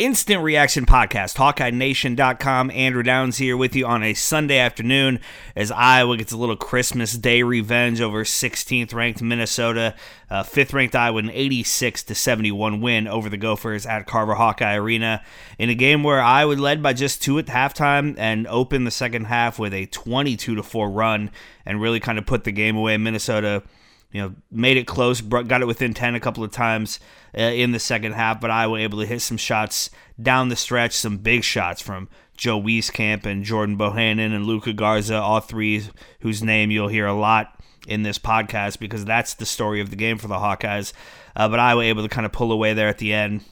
Instant Reaction Podcast, HawkeyeNation.com. Andrew Downs here with you on a Sunday afternoon as Iowa gets a little Christmas Day revenge over 16th ranked Minnesota. Uh, fifth ranked Iowa, an 86 to 71 win over the Gophers at Carver Hawkeye Arena in a game where Iowa led by just two at halftime and opened the second half with a 22 to 4 run and really kind of put the game away. Minnesota you know, made it close, got it within 10 a couple of times uh, in the second half, but Iowa able to hit some shots down the stretch, some big shots from Joe Wieskamp and Jordan Bohannon and Luka Garza, all three whose name you'll hear a lot in this podcast because that's the story of the game for the Hawkeyes. Uh, but Iowa able to kind of pull away there at the end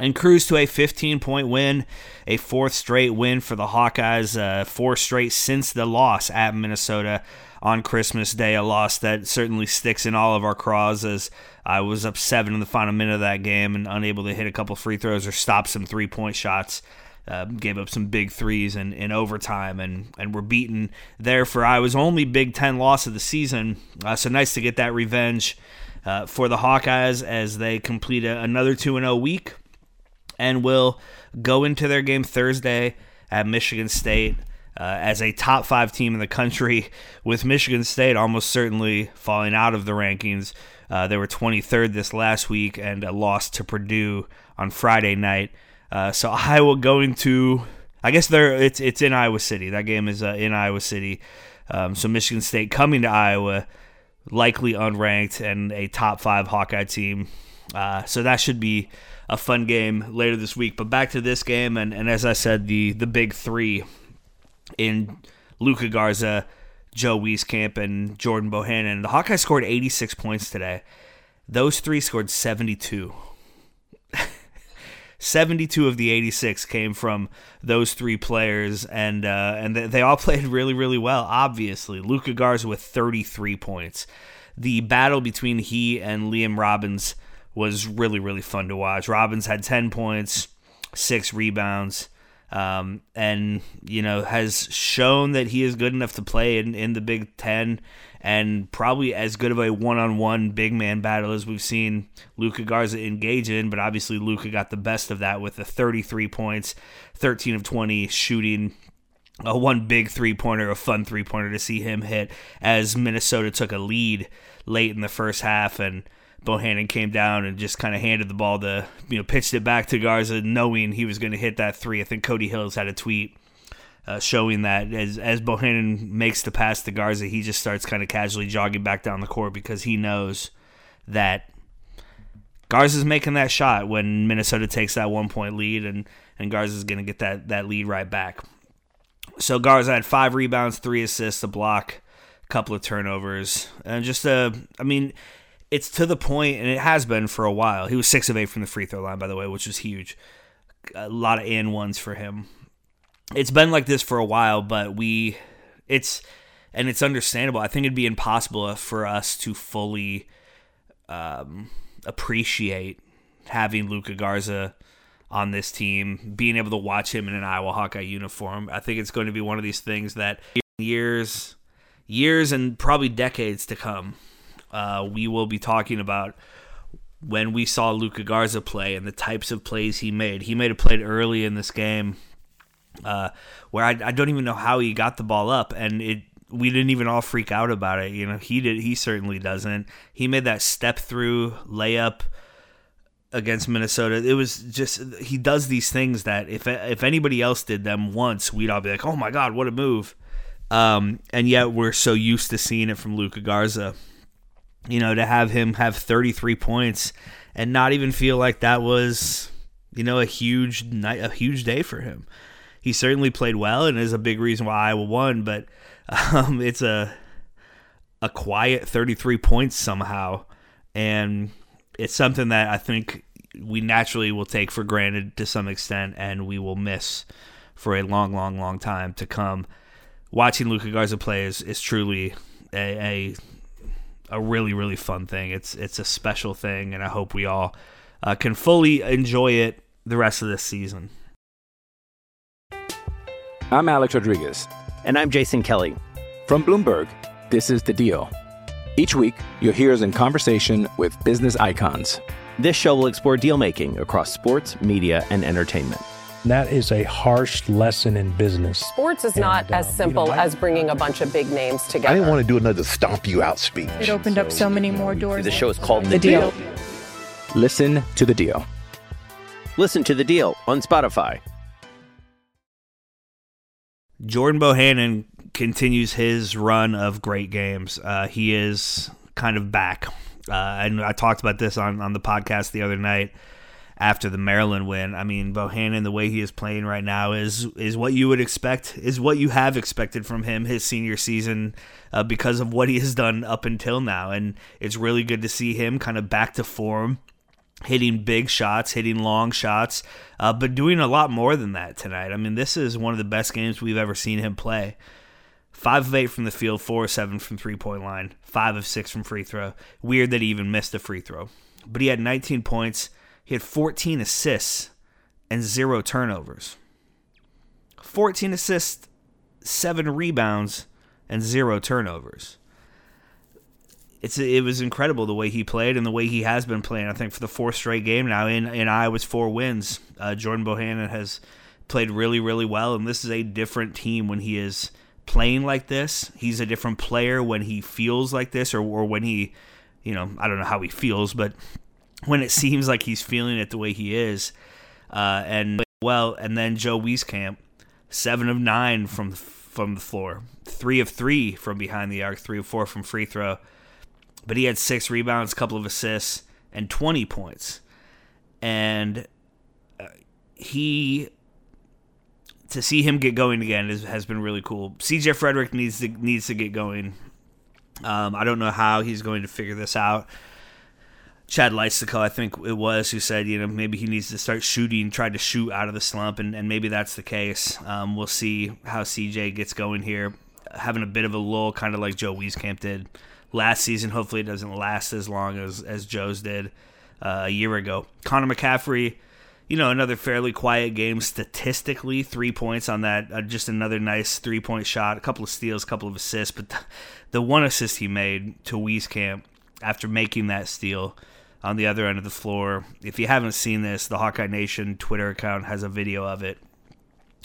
and cruise to a 15 point win, a fourth straight win for the Hawkeyes, uh, four straight since the loss at Minnesota on Christmas Day, a loss that certainly sticks in all of our craws as I was up seven in the final minute of that game and unable to hit a couple free throws or stop some three point shots. Uh, gave up some big threes in, in overtime and, and were beaten there for Iowa's only Big Ten loss of the season. Uh, so nice to get that revenge uh, for the Hawkeyes as they complete a, another 2 0 week and will go into their game Thursday at Michigan State uh, as a top five team in the country, with Michigan State almost certainly falling out of the rankings. Uh, they were 23rd this last week and a loss to Purdue on Friday night. Uh, so Iowa going to, I guess they're it's it's in Iowa City. That game is uh, in Iowa City. Um, so Michigan State coming to Iowa, likely unranked and a top five Hawkeye team. Uh, so that should be a fun game later this week. But back to this game, and, and as I said, the the big three in Luka Garza, Joe Wieskamp, and Jordan Bohannon. The Hawkeyes scored 86 points today. Those three scored 72. 72 of the 86 came from those three players, and uh, and they, they all played really, really well. Obviously, Luka Garza with 33 points. The battle between he and Liam Robbins was really, really fun to watch. Robbins had 10 points, six rebounds, um, and you know has shown that he is good enough to play in, in the Big Ten, and probably as good of a one-on-one big man battle as we've seen Luka Garza engage in. But obviously, Luka got the best of that with the 33 points, 13 of 20 shooting. A one big three pointer, a fun three pointer to see him hit as Minnesota took a lead late in the first half and Bohannon came down and just kind of handed the ball to, you know, pitched it back to Garza, knowing he was going to hit that three. I think Cody Hills had a tweet uh, showing that as as Bohannon makes the pass to Garza, he just starts kind of casually jogging back down the court because he knows that Garza's making that shot when Minnesota takes that one point lead, and and Garza's going to get that that lead right back. So Garza had five rebounds, three assists, a block, a couple of turnovers, and just a. I mean, it's to the point, and it has been for a while. He was six of eight from the free throw line, by the way, which was huge. A lot of and ones for him. It's been like this for a while, but we, it's, and it's understandable. I think it'd be impossible for us to fully um, appreciate having Luka Garza on this team, being able to watch him in an Iowa Hawkeye uniform. I think it's going to be one of these things that years, years, and probably decades to come, uh, we will be talking about when we saw Luka Garza play and the types of plays he made. He made a play early in this game uh, where I, I don't even know how he got the ball up, and it we didn't even all freak out about it. You know, he did. He certainly doesn't. He made that step through layup against Minnesota. It was just he does these things that if if anybody else did them once, we'd all be like, "Oh my god, what a move!" Um, and yet we're so used to seeing it from Luka Garza. You know, to have him have 33 points and not even feel like that was, you know, a huge night, a huge day for him. He certainly played well and is a big reason why Iowa won, but um, it's a a quiet 33 points somehow, and it's something that I think we naturally will take for granted to some extent, and we will miss for a long, long, long time to come. Watching Luka Garza play is, is truly a, a a really really fun thing. It's it's a special thing, and I hope we all uh, can fully enjoy it the rest of this season. I'm Alex Rodriguez. And I'm Jason Kelly. From Bloomberg, this is The Deal. Each week, you'll hear us in conversation with business icons. This show will explore deal making across sports, media, and entertainment. That is a harsh lesson in business. Sports is not And, as um, simple you know, I- as bringing a bunch of big names together. I didn't want to do another stomp you out speech. It opened up so many more doors. The show is called The Deal. Listen to The Deal. Listen to The Deal on Spotify. Jordan Bohannon continues his run of great games. Uh, he is kind of back. Uh, and I talked about this on, on the podcast the other night after the Maryland win. I mean, Bohannon, the way he is playing right now is is what you would expect, is what you have expected from him his senior season uh, because of what he has done up until now. And it's really good to see him kind of back to form hitting big shots, hitting long shots, uh, but doing a lot more than that tonight. I mean, this is one of the best games we've ever seen him play. Five of eight from the field, four of seven from three point line, five of six from free throw. Weird that he even missed a free throw. But he had 19 points, he had 14 assists, and zero turnovers. 14 assists, seven rebounds, and zero turnovers it's it was incredible the way he played and the way he has been playing. I think for the fourth straight game now in in Iowa's four wins, uh, Jordan Bohannon has played really really well, and this is a different team when he is playing like this. He's a different player when he feels like this, or or when he, you know, I don't know how he feels, but when it seems like he's feeling it the way he is, uh, and well, and then Joe Wieskamp, seven of nine from from the floor, three of three from behind the arc, three of four from free throw but he had six rebounds, a couple of assists, and 20 points. And uh, he to see him get going again is, has been really cool. CJ Fredrick needs to needs to get going. Um, I don't know how he's going to figure this out. Chad Leistikow, I think it was, who said, you know, maybe he needs to start shooting, try to shoot out of the slump, and, and maybe that's the case. Um, we'll see how CJ gets going here. Having a bit of a lull, kind of like Joe Wieskamp did last season. Hopefully, it doesn't last as long as, as Joe's did uh, a year ago. Connor McCaffrey, you know, another fairly quiet game statistically. Three points on that, uh, just another nice three point shot, a couple of steals, a couple of assists. But the, the one assist he made to Wieskamp after making that steal on the other end of the floor. If you haven't seen this, the Hawkeye Nation Twitter account has a video of it.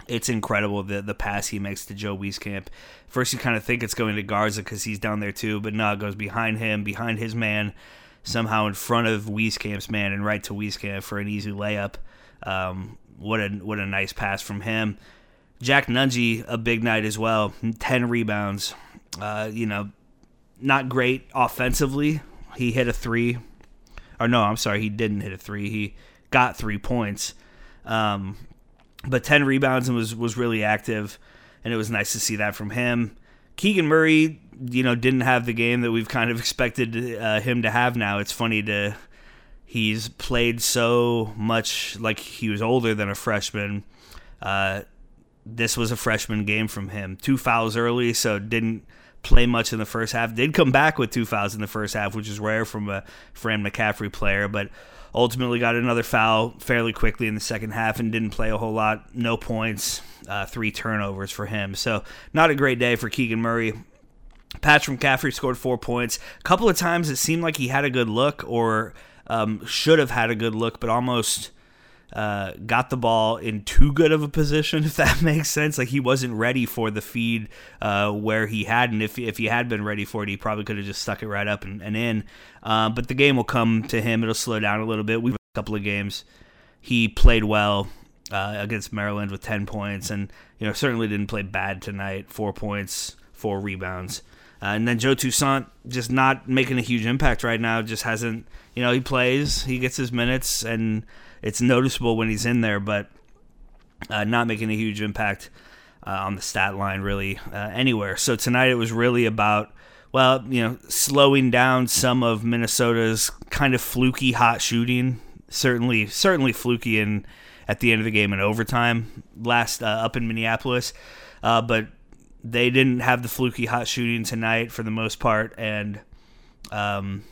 It's incredible the the pass he makes to Joe Wieskamp. First, you kind of think it's going to Garza because he's down there too, but no, it goes behind him, behind his man, somehow in front of Wieskamp's man, and right to Wieskamp for an easy layup. Um, what a what a nice pass from him. Jack Nunge, a big night as well. Ten rebounds. Uh, you know, not great offensively. He hit a three, or no, I'm sorry, he didn't hit a three. He got three points. Um, but 10 rebounds and was was really active and it was nice to see that from him keegan murray you know didn't have the game that we've kind of expected uh, him to have now it's funny to he's played so much like he was older than a freshman uh, this was a freshman game from him two fouls early so didn't play much in the first half did come back with two fouls in the first half which is rare from a fran mccaffrey player but ultimately got another foul fairly quickly in the second half and didn't play a whole lot. No points, uh, three turnovers for him. So not a great day for Keegan Murray. Patrick McCaffrey scored four points. A couple of times it seemed like he had a good look or um, should have had a good look, but almost uh, got the ball in too good of a position, if that makes sense. Like he wasn't ready for the feed uh, where he had, and if if he had been ready for it, he probably could have just stuck it right up and, and in. Uh, but the game will come to him. It'll slow down a little bit. We've a couple of games. He played well uh, against Maryland with 10 points, and you know certainly didn't play bad tonight. Four points, four rebounds, uh, and then Joe Toussaint just not making a huge impact right now. Just hasn't, you know, he plays, he gets his minutes, and it's noticeable when he's in there, but uh, not making a huge impact uh, on the stat line really uh, anywhere. So tonight it was really about well, you know, slowing down some of Minnesota's kind of fluky hot shooting. Certainly, certainly fluky in at the end of the game in overtime last uh, up in Minneapolis, uh, but they didn't have the fluky hot shooting tonight for the most part, and um,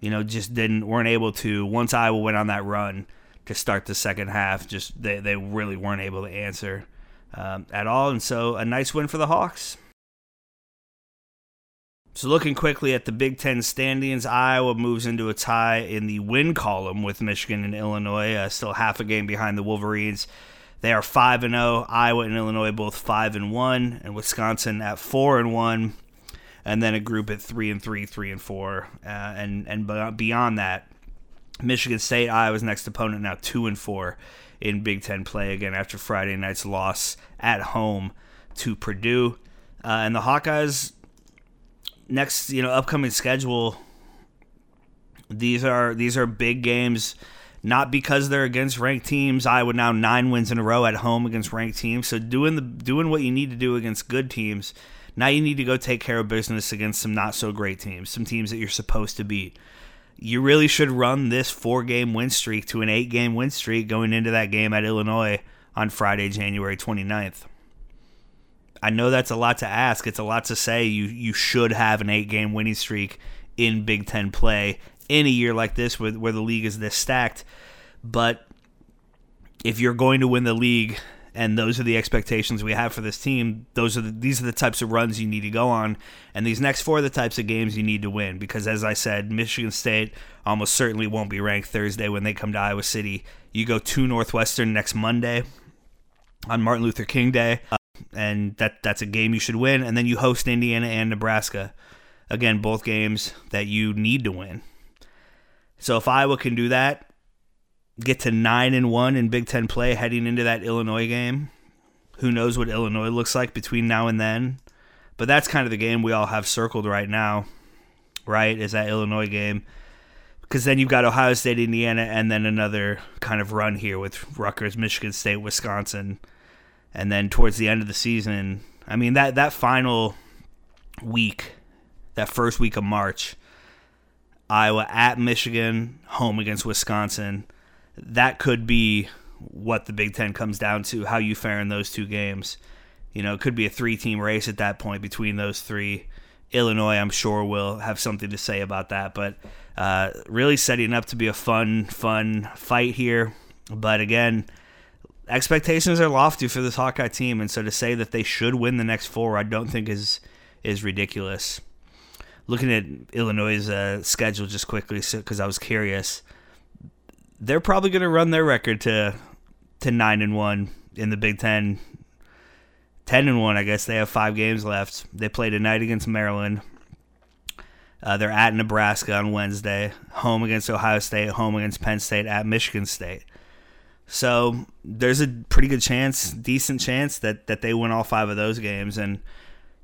you know, just didn't weren't able to. Once Iowa went on that run to start the second half, just they they really weren't able to answer um, at all, and so a nice win for the Hawks. So, looking quickly at the Big Ten standings, Iowa moves into a tie in the win column with Michigan and Illinois, uh, still half a game behind the Wolverines. They are five and zero. Iowa and Illinois both five and one, and Wisconsin at four and one, and then a group at three and three, three and four, uh, and and beyond that, Michigan State, Iowa's next opponent now two and four in Big Ten play again after Friday night's loss at home to Purdue, uh, and the Hawkeyes next you know upcoming schedule these are these are big games not because they're against ranked teams. Iowa now nine wins in a row at home against ranked teams. So doing the doing what you need to do against good teams now you need to go take care of business against some not so great teams some teams that you're supposed to beat you really should run this four game win streak to an eight game win streak going into that game at illinois on friday january 29th I know that's a lot to ask. It's a lot to say. You you should have an eight game winning streak in Big Ten play in a year like this, where where the league is this stacked. But if you're going to win the league, and those are the expectations we have for this team, those are the, these are the types of runs you need to go on, and these next four are the types of games you need to win. Because as I said, Michigan State almost certainly won't be ranked Thursday when they come to Iowa City. You go to Northwestern next Monday on Martin Luther King Day uh, and that that's a game you should win. And then you host Indiana and Nebraska. Again, both games that you need to win. So if Iowa can do that, get to nine and one in Big Ten play heading into that Illinois game. Who knows what Illinois looks like between now and then? But that's kind of the game we all have circled right now, right? Is that Illinois game? Because then you've got Ohio State, Indiana, and then another kind of run here with Rutgers, Michigan State, Wisconsin and then towards the end of the season, I mean that that final week, that first week of March, Iowa at Michigan, home against Wisconsin, that could be what the Big Ten comes down to. How you fare in those two games. You know, it could be a three-team race at that point between those three. Illinois, I'm sure, will have something to say about that. But uh, really setting up to be a fun, fun fight here. But again, expectations are lofty for this Hawkeye team, and so to say that they should win the next four, I don't think is is ridiculous. Looking at Illinois' uh, schedule just quickly, because I was curious, they're probably going to run their record to to nine and one in the Big Ten. Ten and one, I guess they have five games left. They play tonight against Maryland. Uh, they're at Nebraska on Wednesday, home against Ohio State, home against Penn State, at Michigan State. So there's a pretty good chance, decent chance that that they win all five of those games. And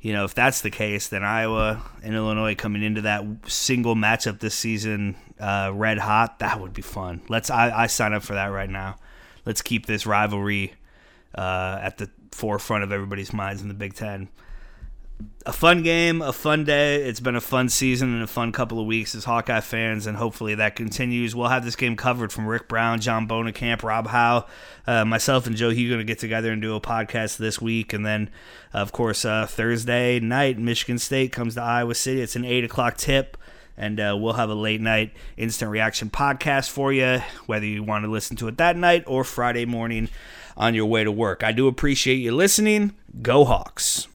you know, if that's the case, then Iowa and Illinois coming into that single matchup this season, uh, red hot, that would be fun. Let's I, I sign up for that right now. Let's keep this rivalry uh, at the forefront of everybody's minds in the Big Ten a fun game, a fun day. It's been a fun season and a fun couple of weeks as Hawkeye fans, and hopefully that continues. We'll have this game covered from Rick Brown, John Bohnenkamp, Rob Howe, uh, myself, and Joe Hugo to get together and do a podcast this week. And then, of course, uh, Thursday night, Michigan State comes to Iowa City. It's an 8 o'clock tip. And uh, we'll have a late night instant reaction podcast for you, whether you want to listen to it that night or Friday morning on your way to work. I do appreciate you listening. Go Hawks.